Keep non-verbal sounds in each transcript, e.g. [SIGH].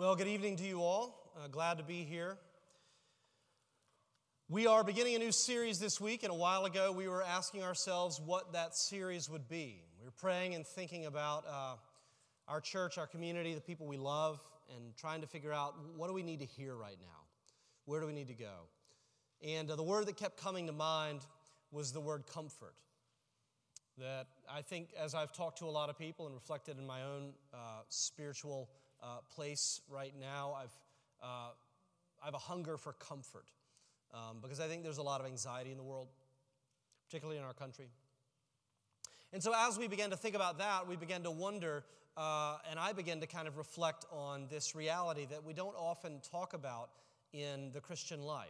Well, good evening to you all. Uh, glad to be here. We are beginning a new series this week, and a while ago we were asking ourselves what that series would be. We were praying and thinking about uh, our church, our community, the people we love, and trying to figure out what do we need to hear right now? Where do we need to go? And uh, the word that kept coming to mind was the word comfort. That I think, as I've talked to a lot of people and reflected in my own uh, spiritual uh, place right now. I've, uh, I have a hunger for comfort um, because I think there's a lot of anxiety in the world, particularly in our country. And so, as we began to think about that, we began to wonder, uh, and I began to kind of reflect on this reality that we don't often talk about in the Christian life.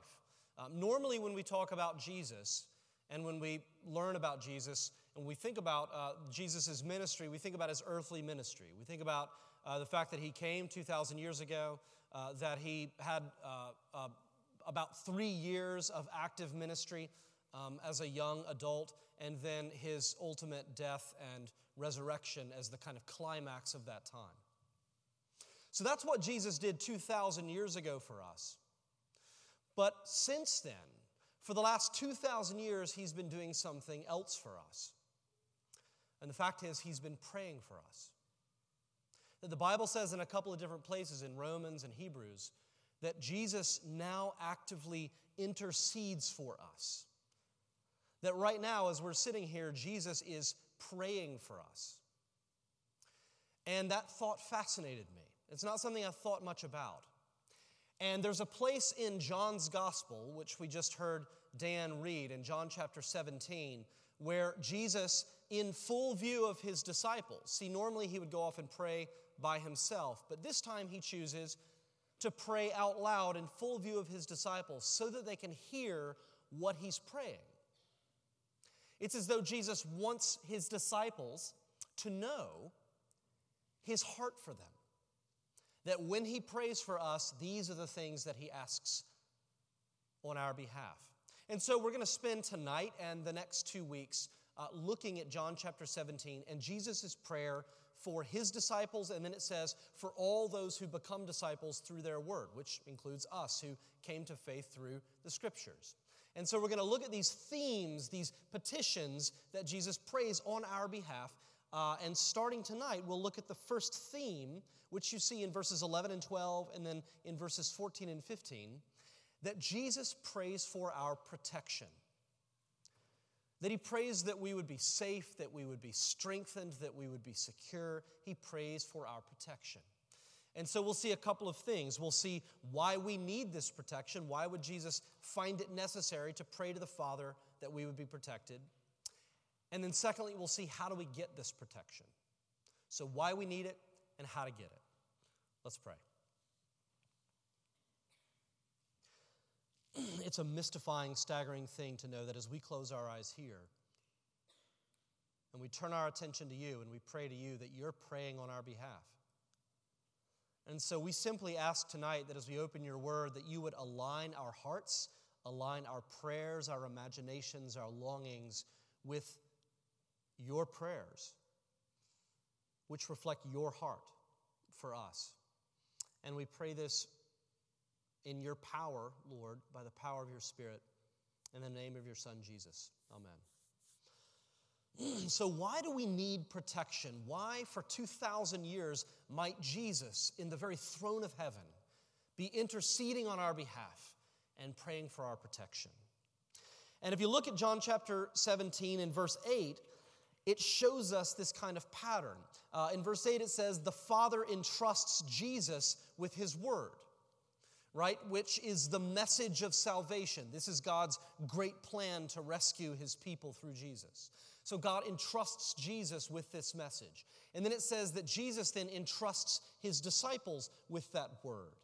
Um, normally, when we talk about Jesus and when we learn about Jesus and we think about uh, Jesus' ministry, we think about his earthly ministry. We think about uh, the fact that he came 2,000 years ago, uh, that he had uh, uh, about three years of active ministry um, as a young adult, and then his ultimate death and resurrection as the kind of climax of that time. So that's what Jesus did 2,000 years ago for us. But since then, for the last 2,000 years, he's been doing something else for us. And the fact is, he's been praying for us that the Bible says in a couple of different places in Romans and Hebrews that Jesus now actively intercedes for us. That right now, as we're sitting here, Jesus is praying for us. And that thought fascinated me. It's not something I thought much about. And there's a place in John's gospel, which we just heard Dan read in John chapter 17, where Jesus, in full view of his disciples, see, normally he would go off and pray by himself. But this time he chooses to pray out loud in full view of his disciples so that they can hear what he's praying. It's as though Jesus wants his disciples to know his heart for them. That when he prays for us, these are the things that he asks on our behalf. And so we're going to spend tonight and the next two weeks uh, looking at John chapter 17 and Jesus' prayer for his disciples, and then it says, for all those who become disciples through their word, which includes us who came to faith through the scriptures. And so we're going to look at these themes, these petitions that Jesus prays on our behalf. Uh, and starting tonight, we'll look at the first theme, which you see in verses 11 and 12, and then in verses 14 and 15, that Jesus prays for our protection. That he prays that we would be safe, that we would be strengthened, that we would be secure. He prays for our protection. And so we'll see a couple of things. We'll see why we need this protection. Why would Jesus find it necessary to pray to the Father that we would be protected? And then, secondly, we'll see how do we get this protection. So, why we need it and how to get it. Let's pray. [CLEARS THROAT] it's a mystifying, staggering thing to know that as we close our eyes here and we turn our attention to you and we pray to you, that you're praying on our behalf. And so we simply ask tonight that as we open your word, that you would align our hearts, align our prayers, our imaginations, our longings with your prayers, which reflect your heart for us. And we pray this in your power, Lord, by the power of your Spirit, in the name of your Son, Jesus. Amen. [CLEARS THROAT] so, why do we need protection? Why, for 2,000 years, might Jesus, in the very throne of heaven, be interceding on our behalf and praying for our protection? And if you look at John chapter 17 and verse 8, it shows us this kind of pattern. Uh, in verse 8, it says, The Father entrusts Jesus with His word right? Which is the message of salvation. This is God's great plan to rescue his people through Jesus. So God entrusts Jesus with this message. And then it says that Jesus then entrusts his disciples with that word.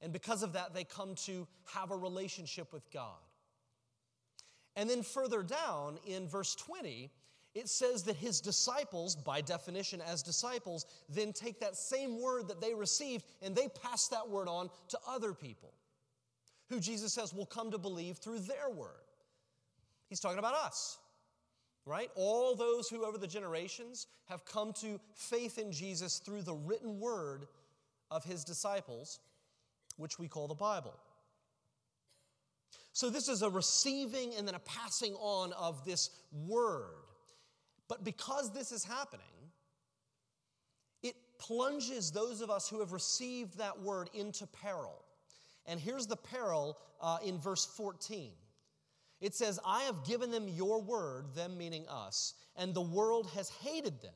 And because of that, they come to have a relationship with God. And then further down in verse 20, it says that his disciples, by definition as disciples, then take that same word that they received and they pass that word on to other people who Jesus says will come to believe through their word. He's talking about us, right? All those who over the generations have come to faith in Jesus through the written word of his disciples, which we call the Bible. So, this is a receiving and then a passing on of this word. But because this is happening, it plunges those of us who have received that word into peril. And here's the peril uh, in verse 14. It says, I have given them your word, them meaning us, and the world has hated them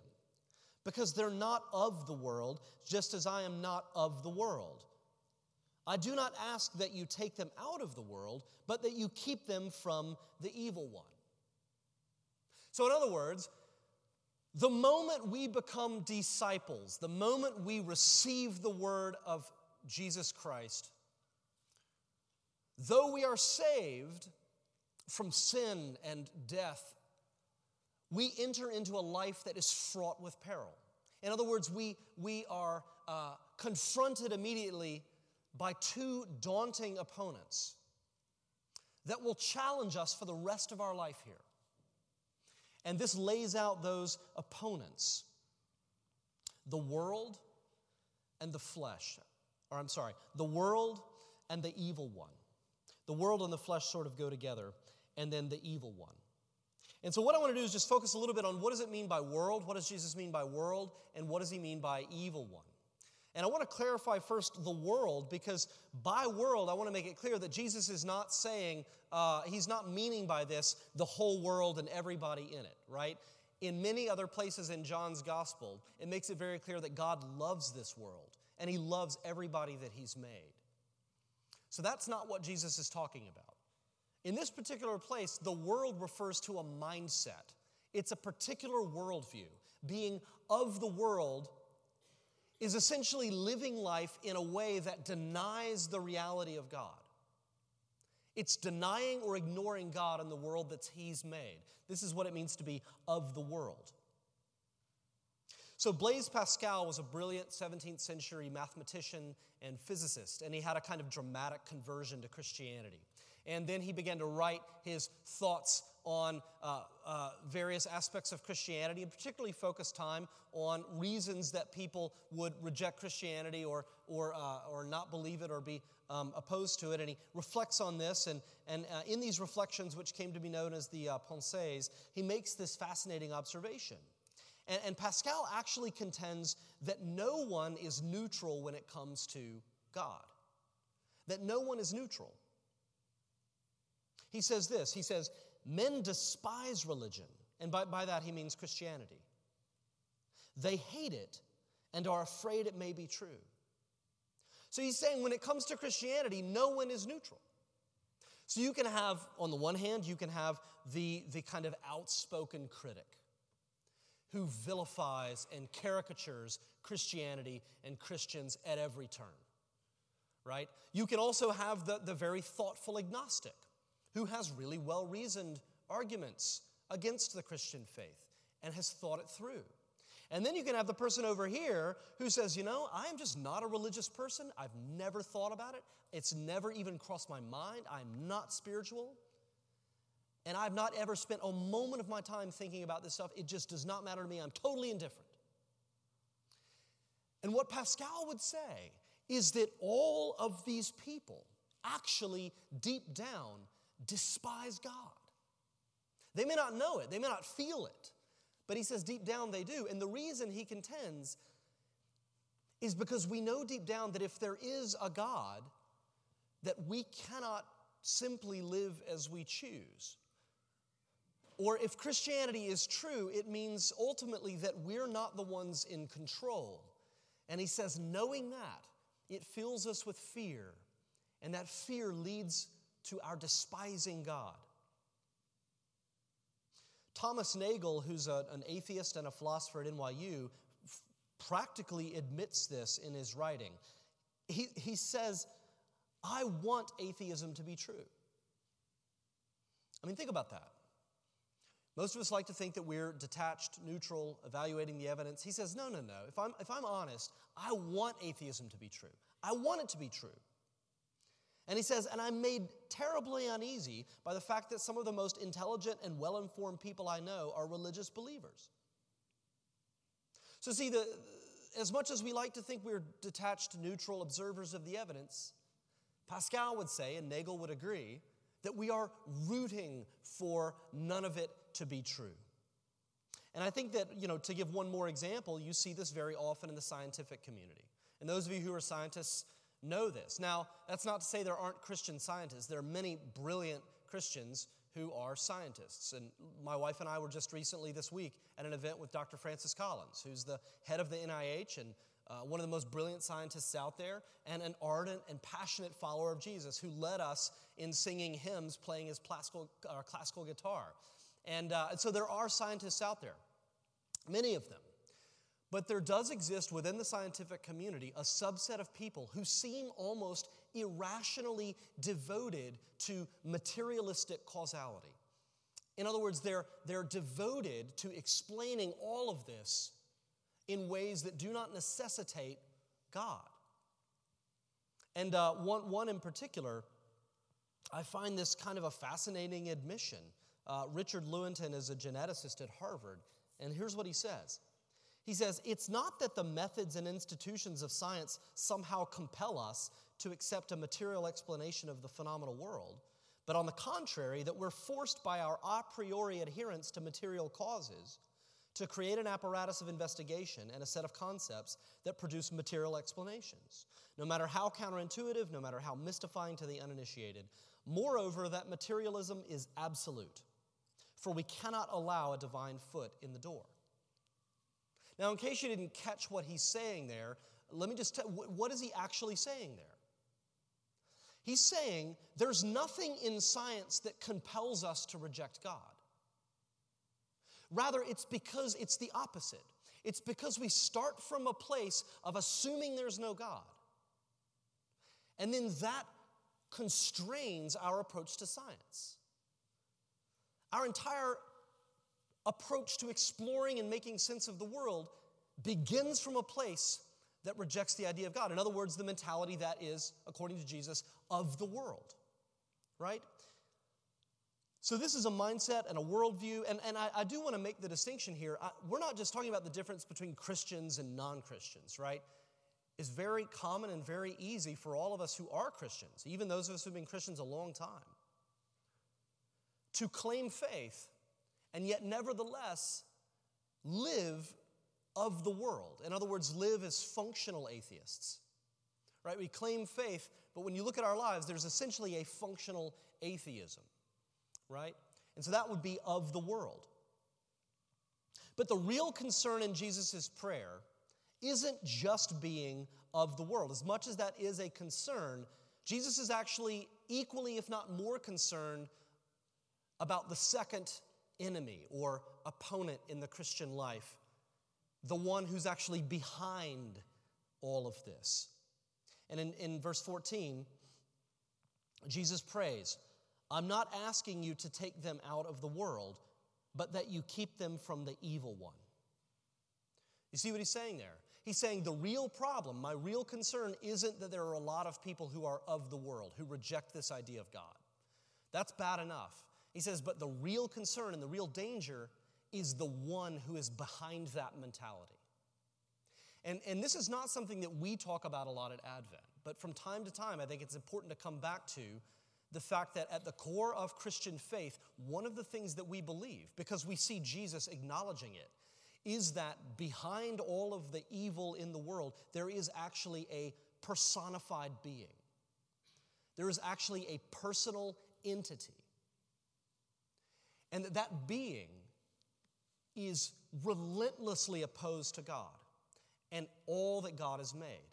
because they're not of the world, just as I am not of the world. I do not ask that you take them out of the world, but that you keep them from the evil one. So, in other words, the moment we become disciples, the moment we receive the word of Jesus Christ, though we are saved from sin and death, we enter into a life that is fraught with peril. In other words, we, we are uh, confronted immediately by two daunting opponents that will challenge us for the rest of our life here. And this lays out those opponents the world and the flesh. Or I'm sorry, the world and the evil one. The world and the flesh sort of go together, and then the evil one. And so, what I want to do is just focus a little bit on what does it mean by world? What does Jesus mean by world? And what does he mean by evil one? And I want to clarify first the world because by world, I want to make it clear that Jesus is not saying, uh, he's not meaning by this the whole world and everybody in it, right? In many other places in John's gospel, it makes it very clear that God loves this world and he loves everybody that he's made. So that's not what Jesus is talking about. In this particular place, the world refers to a mindset, it's a particular worldview. Being of the world is essentially living life in a way that denies the reality of God. It's denying or ignoring God and the world that He's made. This is what it means to be of the world. So, Blaise Pascal was a brilliant 17th century mathematician and physicist, and he had a kind of dramatic conversion to Christianity. And then he began to write his thoughts on uh, uh, various aspects of Christianity, and particularly focused time on reasons that people would reject Christianity or, or, uh, or not believe it or be um, opposed to it. And he reflects on this, and, and uh, in these reflections, which came to be known as the uh, Pensées, he makes this fascinating observation. And, and Pascal actually contends that no one is neutral when it comes to God, that no one is neutral. He says this He says, Men despise religion, and by, by that he means Christianity. They hate it and are afraid it may be true. So he's saying when it comes to Christianity, no one is neutral. So you can have, on the one hand, you can have the, the kind of outspoken critic who vilifies and caricatures Christianity and Christians at every turn, right? You can also have the, the very thoughtful agnostic who has really well reasoned arguments against the Christian faith and has thought it through. And then you can have the person over here who says, you know, I am just not a religious person. I've never thought about it. It's never even crossed my mind. I'm not spiritual. And I've not ever spent a moment of my time thinking about this stuff. It just does not matter to me. I'm totally indifferent. And what Pascal would say is that all of these people actually, deep down, despise God. They may not know it, they may not feel it, but he says deep down they do. And the reason he contends is because we know deep down that if there is a God, that we cannot simply live as we choose. Or if Christianity is true, it means ultimately that we're not the ones in control. And he says, knowing that, it fills us with fear. And that fear leads to our despising God. Thomas Nagel, who's a, an atheist and a philosopher at NYU, f- practically admits this in his writing. He, he says, I want atheism to be true. I mean, think about that. Most of us like to think that we're detached, neutral, evaluating the evidence. He says, no, no, no. If I'm, if I'm honest, I want atheism to be true. I want it to be true. And he says, and I'm made terribly uneasy by the fact that some of the most intelligent and well informed people I know are religious believers. So, see, the, as much as we like to think we're detached, neutral observers of the evidence, Pascal would say, and Nagel would agree, that we are rooting for none of it to be true. And I think that, you know, to give one more example, you see this very often in the scientific community. And those of you who are scientists know this. Now, that's not to say there aren't Christian scientists. There are many brilliant Christians who are scientists. And my wife and I were just recently this week at an event with Dr. Francis Collins, who's the head of the NIH and uh, one of the most brilliant scientists out there, and an ardent and passionate follower of Jesus who led us in singing hymns, playing his classical, uh, classical guitar. And, uh, and so there are scientists out there, many of them. But there does exist within the scientific community a subset of people who seem almost irrationally devoted to materialistic causality. In other words, they're, they're devoted to explaining all of this in ways that do not necessitate God. And uh, one, one in particular, I find this kind of a fascinating admission. Uh, Richard Lewontin is a geneticist at Harvard, and here's what he says. He says, It's not that the methods and institutions of science somehow compel us to accept a material explanation of the phenomenal world, but on the contrary, that we're forced by our a priori adherence to material causes to create an apparatus of investigation and a set of concepts that produce material explanations, no matter how counterintuitive, no matter how mystifying to the uninitiated. Moreover, that materialism is absolute, for we cannot allow a divine foot in the door. Now, in case you didn't catch what he's saying there, let me just tell what is he actually saying there? He's saying there's nothing in science that compels us to reject God. Rather, it's because it's the opposite. It's because we start from a place of assuming there's no God. And then that constrains our approach to science. Our entire approach to exploring and making sense of the world begins from a place that rejects the idea of God. In other words, the mentality that is, according to Jesus, of the world, right? So, this is a mindset and a worldview, and, and I, I do want to make the distinction here. I, we're not just talking about the difference between Christians and non Christians, right? It's very common and very easy for all of us who are Christians, even those of us who've been Christians a long time, to claim faith and yet, nevertheless, live of the world. In other words, live as functional atheists. Right? We claim faith, but when you look at our lives, there's essentially a functional atheism right? And so that would be of the world. But the real concern in Jesus' prayer isn't just being of the world. As much as that is a concern, Jesus is actually equally, if not more, concerned about the second enemy or opponent in the Christian life, the one who's actually behind all of this. And in, in verse 14, Jesus prays, I'm not asking you to take them out of the world, but that you keep them from the evil one. You see what he's saying there? He's saying the real problem, my real concern, isn't that there are a lot of people who are of the world, who reject this idea of God. That's bad enough. He says, but the real concern and the real danger is the one who is behind that mentality. And, and this is not something that we talk about a lot at Advent, but from time to time, I think it's important to come back to the fact that at the core of Christian faith, one of the things that we believe, because we see Jesus acknowledging it, is that behind all of the evil in the world, there is actually a personified being. There is actually a personal entity. And that that being is relentlessly opposed to God and all that God has made.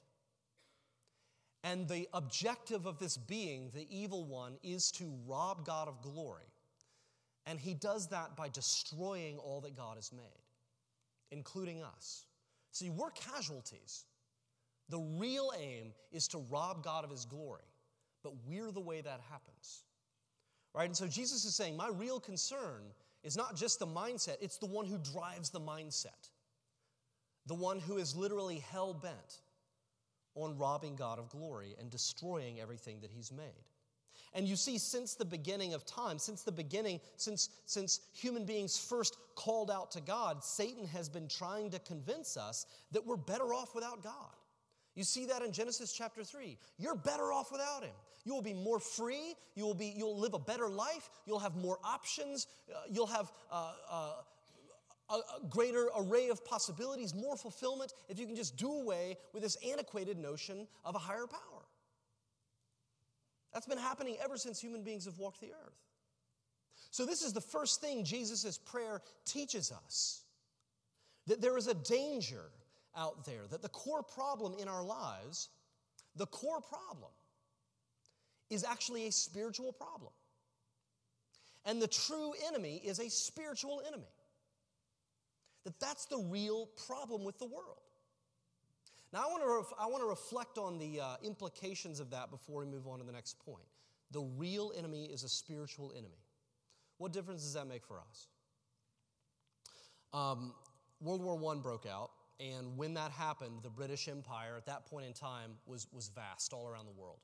And the objective of this being, the evil one, is to rob God of glory. And he does that by destroying all that God has made, including us. See, we're casualties. The real aim is to rob God of his glory, but we're the way that happens. Right? And so Jesus is saying, My real concern is not just the mindset, it's the one who drives the mindset, the one who is literally hell bent on robbing God of glory and destroying everything that He's made. And you see, since the beginning of time, since the beginning, since, since human beings first called out to God, Satan has been trying to convince us that we're better off without God. You see that in Genesis chapter 3. You're better off without him. You will be more free. You will, be, you'll live a better life. You'll have more options. Uh, you'll have uh, uh, a, a greater array of possibilities, more fulfillment if you can just do away with this antiquated notion of a higher power. That's been happening ever since human beings have walked the earth. So, this is the first thing Jesus' prayer teaches us that there is a danger out there, that the core problem in our lives, the core problem, is actually a spiritual problem. And the true enemy is a spiritual enemy. That that's the real problem with the world. Now, I want to, ref- I want to reflect on the uh, implications of that before we move on to the next point. The real enemy is a spiritual enemy. What difference does that make for us? Um, World War I broke out, and when that happened, the British Empire at that point in time was, was vast all around the world.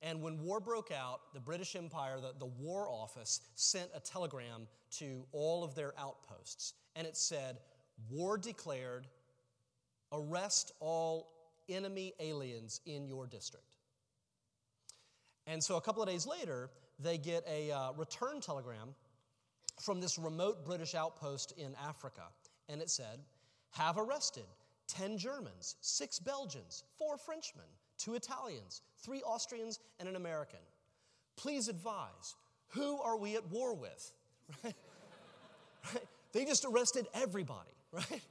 And when war broke out, the British Empire, the, the War Office, sent a telegram to all of their outposts. And it said, War declared, arrest all enemy aliens in your district. And so a couple of days later, they get a uh, return telegram from this remote British outpost in Africa. And it said, Have arrested 10 Germans, 6 Belgians, 4 Frenchmen, 2 Italians, 3 Austrians, and an American. Please advise, who are we at war with? Right? [LAUGHS] They just arrested everybody, [LAUGHS] right?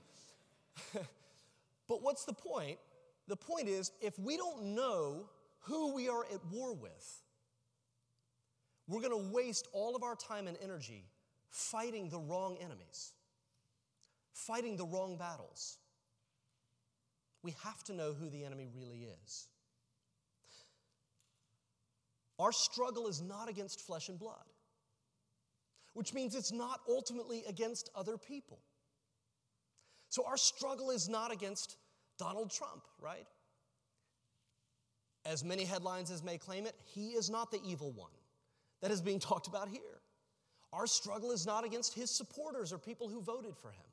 But what's the point? The point is, if we don't know who we are at war with, we're going to waste all of our time and energy fighting the wrong enemies, fighting the wrong battles. We have to know who the enemy really is. Our struggle is not against flesh and blood, which means it's not ultimately against other people. So our struggle is not against Donald Trump, right? As many headlines as may claim it, he is not the evil one that is being talked about here. Our struggle is not against his supporters or people who voted for him.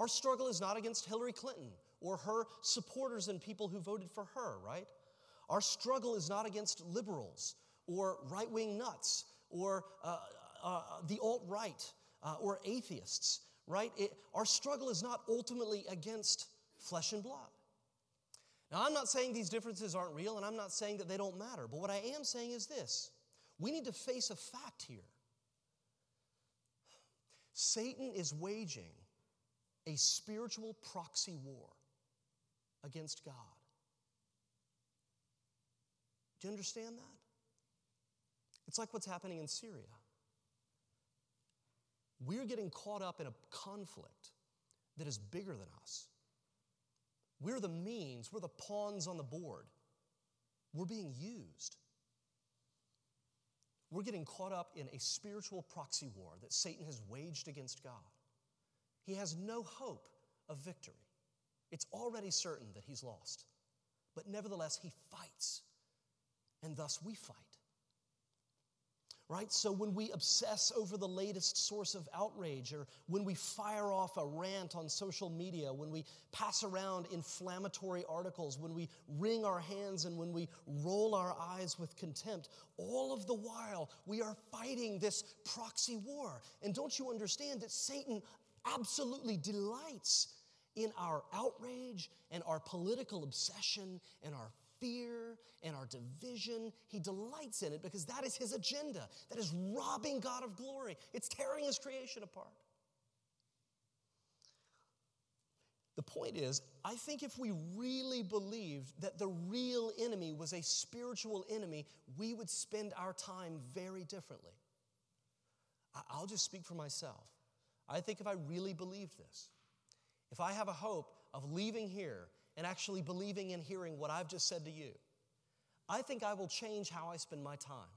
Our struggle is not against Hillary Clinton or her supporters and people who voted for her, right? Our struggle is not against liberals or right wing nuts or uh, uh, the alt right uh, or atheists, right? It, our struggle is not ultimately against flesh and blood. Now, I'm not saying these differences aren't real, and I'm not saying that they don't matter, but what I am saying is this we need to face a fact here. Satan is waging a spiritual proxy war against God. Do you understand that? It's like what's happening in Syria. We're getting caught up in a conflict that is bigger than us. We're the means, we're the pawns on the board. We're being used. We're getting caught up in a spiritual proxy war that Satan has waged against God. He has no hope of victory. It's already certain that he's lost. But nevertheless, he fights, and thus we fight right? So when we obsess over the latest source of outrage, or when we fire off a rant on social media, when we pass around inflammatory articles, when we wring our hands and when we roll our eyes with contempt, all of the while we are fighting this proxy war. And don't you understand that Satan absolutely delights in our outrage and our political obsession and our fear and our division. He delights in it because that is his agenda. That is robbing God of glory, it's tearing his creation apart. The point is, I think if we really believed that the real enemy was a spiritual enemy, we would spend our time very differently. I'll just speak for myself. I think if I really believed this, if I have a hope of leaving here and actually believing and hearing what I've just said to you, I think I will change how I spend my time.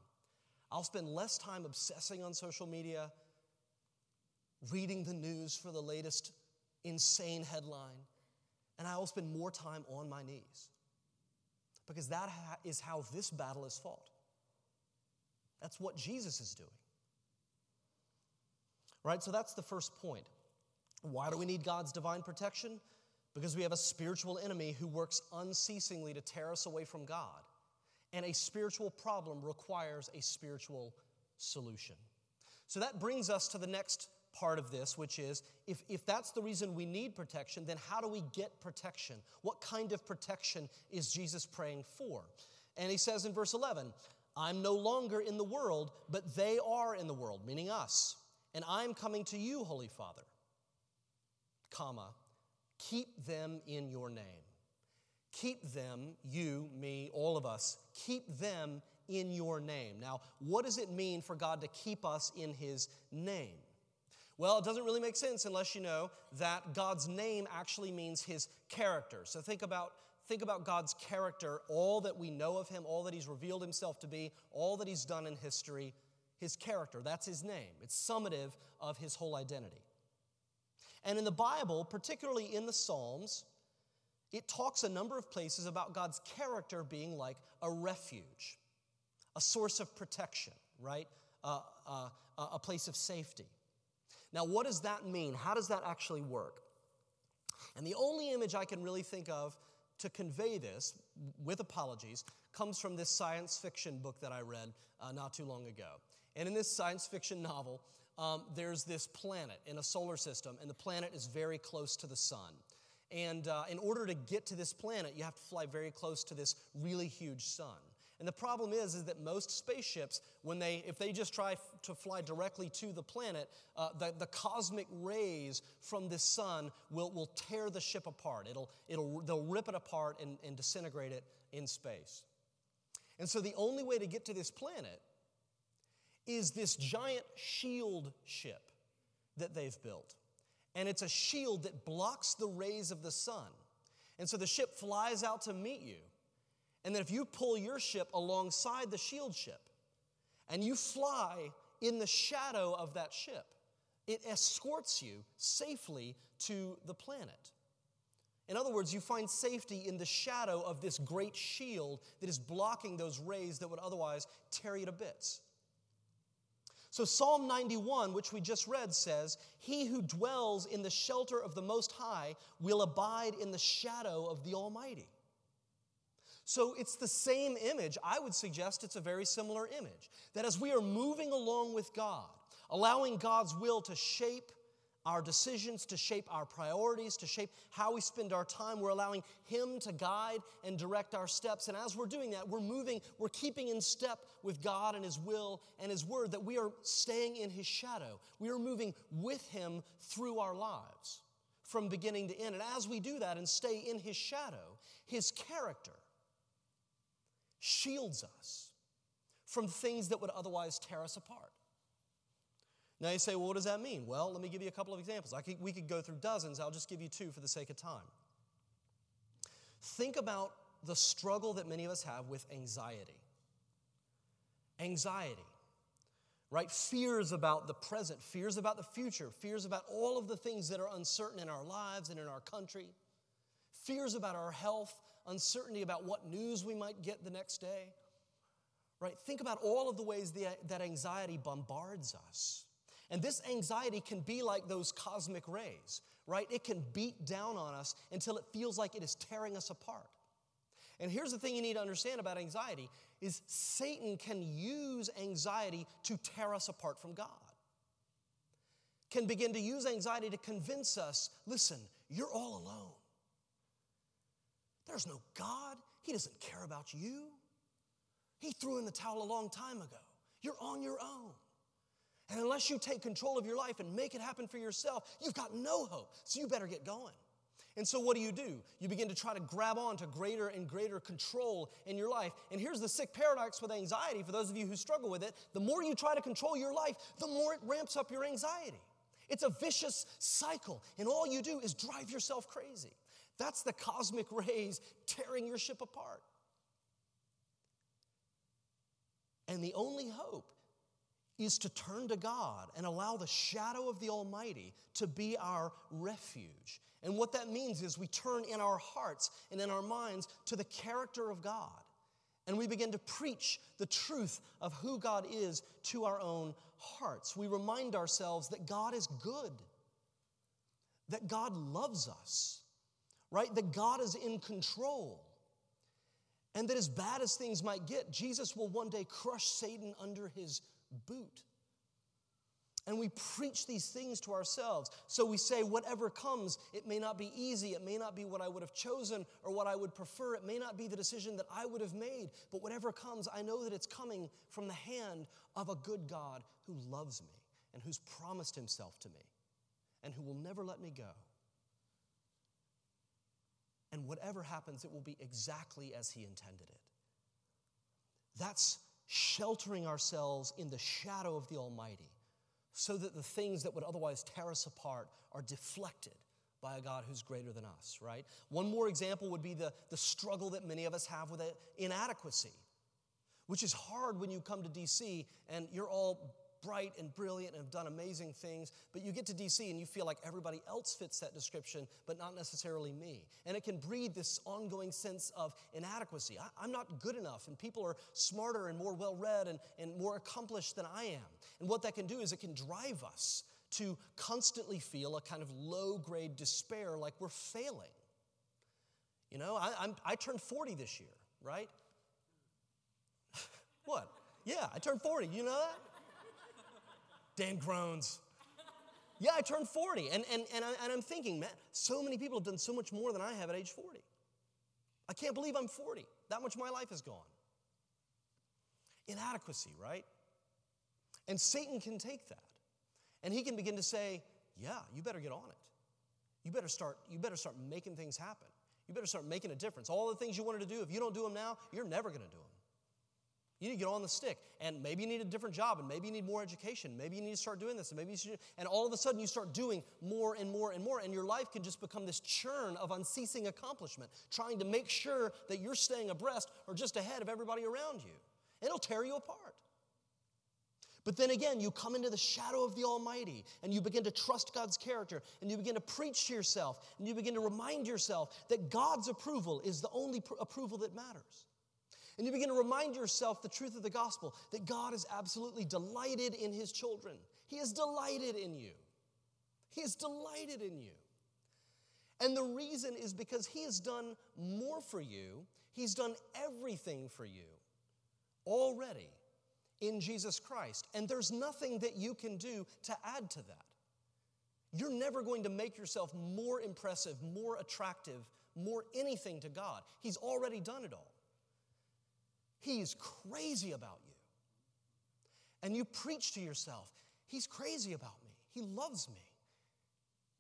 I'll spend less time obsessing on social media, reading the news for the latest insane headline, and I will spend more time on my knees. Because that is how this battle is fought. That's what Jesus is doing. Right? So that's the first point. Why do we need God's divine protection? Because we have a spiritual enemy who works unceasingly to tear us away from God. And a spiritual problem requires a spiritual solution. So that brings us to the next part of this, which is if, if that's the reason we need protection, then how do we get protection? What kind of protection is Jesus praying for? And he says in verse 11, I'm no longer in the world, but they are in the world, meaning us. And I'm coming to you, Holy Father, comma, keep them in your name. Keep them, you, me, all of us, keep them in your name. Now, what does it mean for God to keep us in his name? Well, it doesn't really make sense unless you know that God's name actually means his character. So think about think about God's character, all that we know of him, all that he's revealed himself to be, all that he's done in history, his character. That's his name. It's summative of his whole identity. And in the Bible, particularly in the Psalms, it talks a number of places about God's character being like a refuge, a source of protection, right? Uh, uh, a place of safety. Now, what does that mean? How does that actually work? And the only image I can really think of to convey this, with apologies, comes from this science fiction book that I read uh, not too long ago. And in this science fiction novel, um, there's this planet in a solar system, and the planet is very close to the sun. And uh, in order to get to this planet, you have to fly very close to this really huge sun. And the problem is, is that most spaceships, when they, if they just try f- to fly directly to the planet, uh, the, the cosmic rays from the sun will, will tear the ship apart. It'll, it'll, they'll rip it apart and, and disintegrate it in space. And so the only way to get to this planet is this giant shield ship that they've built. And it's a shield that blocks the rays of the sun. And so the ship flies out to meet you. And then if you pull your ship alongside the shield ship and you fly in the shadow of that ship, it escorts you safely to the planet. In other words, you find safety in the shadow of this great shield that is blocking those rays that would otherwise tear you to bits. So, Psalm 91, which we just read, says, He who dwells in the shelter of the Most High will abide in the shadow of the Almighty. So, it's the same image. I would suggest it's a very similar image. That as we are moving along with God, allowing God's will to shape our decisions, to shape our priorities, to shape how we spend our time. We're allowing Him to guide and direct our steps. And as we're doing that, we're moving, we're keeping in step with God and His will and His word, that we are staying in His shadow. We are moving with Him through our lives from beginning to end. And as we do that and stay in His shadow, His character shields us from things that would otherwise tear us apart. Now you say, well, what does that mean? Well, let me give you a couple of examples. Could, we could go through dozens. I'll just give you two for the sake of time. Think about the struggle that many of us have with anxiety. Anxiety, right? Fears about the present, fears about the future, fears about all of the things that are uncertain in our lives and in our country, fears about our health, uncertainty about what news we might get the next day, right? Think about all of the ways that anxiety bombards us. And this anxiety can be like those cosmic rays, right? It can beat down on us until it feels like it is tearing us apart. And here's the thing you need to understand about anxiety is Satan can use anxiety to tear us apart from God. Can begin to use anxiety to convince us, listen, you're all alone. There's no God. He doesn't care about you. He threw in the towel a long time ago. You're on your own. And unless you take control of your life and make it happen for yourself, you've got no hope. So you better get going. And so, what do you do? You begin to try to grab on to greater and greater control in your life. And here's the sick paradox with anxiety for those of you who struggle with it the more you try to control your life, the more it ramps up your anxiety. It's a vicious cycle, and all you do is drive yourself crazy. That's the cosmic rays tearing your ship apart. And the only hope is to turn to God and allow the shadow of the Almighty to be our refuge. And what that means is we turn in our hearts and in our minds to the character of God And we begin to preach the truth of who God is to our own hearts. We remind ourselves that God is good, that God loves us, right? That God is in control. And that as bad as things might get, Jesus will one day crush Satan under his boot. And we preach these things to ourselves. So we say, whatever comes, it may not be easy. It may not be what I would have chosen or what I would prefer. It may not be the decision that I would have made. But whatever comes, I know that it's coming from the hand of a good God who loves me and who's promised himself to me and who will never let me go. And whatever happens, it will be exactly as he intended it. That's sheltering ourselves in the shadow of the Almighty so that the things that would otherwise tear us apart are deflected by a God who's greater than us, right? One more example would be the, the struggle that many of us have with inadequacy, which is hard when you come to DC and you're all bright and brilliant and have done amazing things, but you get to DC and you feel like everybody else fits that description, but not necessarily me. And it can breed this ongoing sense of inadequacy. I, am not good enough, and people are smarter and more well read and, and more accomplished than I am. And what that can do is it can drive us to constantly feel a kind of low grade despair like we're failing. You know, I, I'm, I turned 40 this year, right? [LAUGHS] what? Yeah, I turned 40. You know that? Dan groans. Yeah, I turned 40. And, and, and, I, I'm thinking, man, so many people have done so much more than I have at age 40. I can't believe I'm 40. That much of my life is gone. Inadequacy, right? And Satan can take that. And he can begin to say, yeah, you better get on it. You better start, you better start making things happen. You better start making a difference. All the things you wanted to do, if you don't do them now, you're never going to do them. You need to get on the stick. And maybe you need a different job, and maybe you need more education. Maybe you need to start doing this, and maybe you should. And all of a sudden, you start doing more and more and more, and your life can just become this churn of unceasing accomplishment, trying to make sure that you're staying abreast or just ahead of everybody around you. It'll tear you apart. But then again, you come into the shadow of the Almighty and you begin to trust God's character and you begin to preach to yourself and you begin to remind yourself that God's approval is the only pr- approval that matters. And you begin to remind yourself the truth of the gospel that God is absolutely delighted in his children. He is delighted in you. He is delighted in you. And the reason is because he has done more for you, he's done everything for you already in Jesus Christ. And there's nothing that you can do to add to that. You're never going to make yourself more impressive, more attractive, more anything to God. He's already done it all. He's crazy about you. And you preach to yourself, He's crazy about me. He loves me.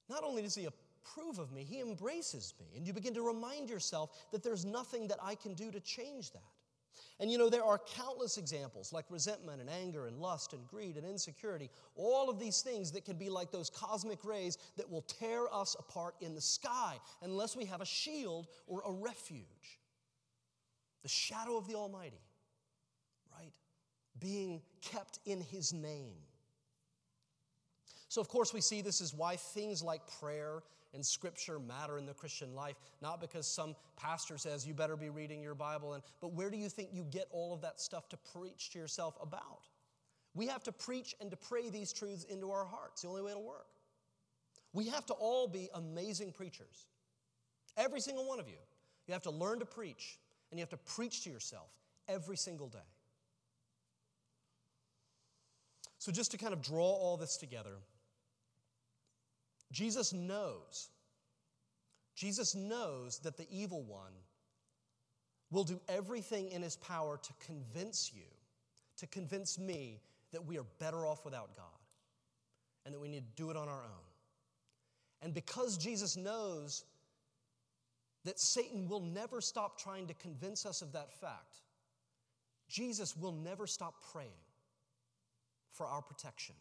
Not only does He approve of me, He embraces me. And you begin to remind yourself that there's nothing that I can do to change that. And you know, there are countless examples like resentment and anger and lust and greed and insecurity, all of these things that can be like those cosmic rays that will tear us apart in the sky unless we have a shield or a refuge the shadow of the Almighty, right? Being kept in His name. So, of course, we see this is why things like prayer and scripture matter in the Christian life, not because some pastor says you better be reading your Bible, and, but where do you think you get all of that stuff to preach to yourself about? We have to preach and to pray these truths into our hearts, the only way it'll work. We have to all be amazing preachers. Every single one of you. You have to learn to preach and you have to preach to yourself every single day. So, just to kind of draw all this together, Jesus knows, Jesus knows that the evil one will do everything in his power to convince you, to convince me that we are better off without God and that we need to do it on our own. And because Jesus knows that Satan will never stop trying to convince us of that fact. Jesus will never stop praying for our protection.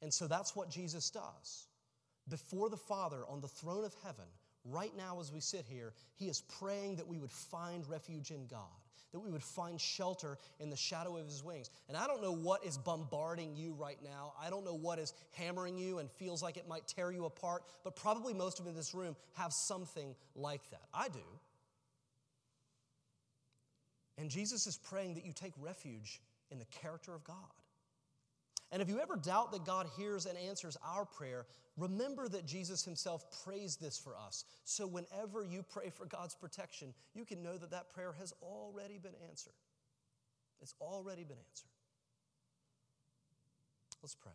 And so that's what Jesus does. Before the Father on the throne of heaven, right now as we sit here, he is praying that we would find refuge in God that we would find shelter in the shadow of his wings. And I don't know what is bombarding you right now. I don't know what is hammering you and feels like it might tear you apart, but probably most of in this room have something like that. I do. And Jesus is praying that you take refuge in the character of God. And if you ever doubt that God hears and answers our prayer, remember that Jesus himself prays this for us. So whenever you pray for God's protection, you can know that that prayer has already been answered. It's already been answered. Let's pray.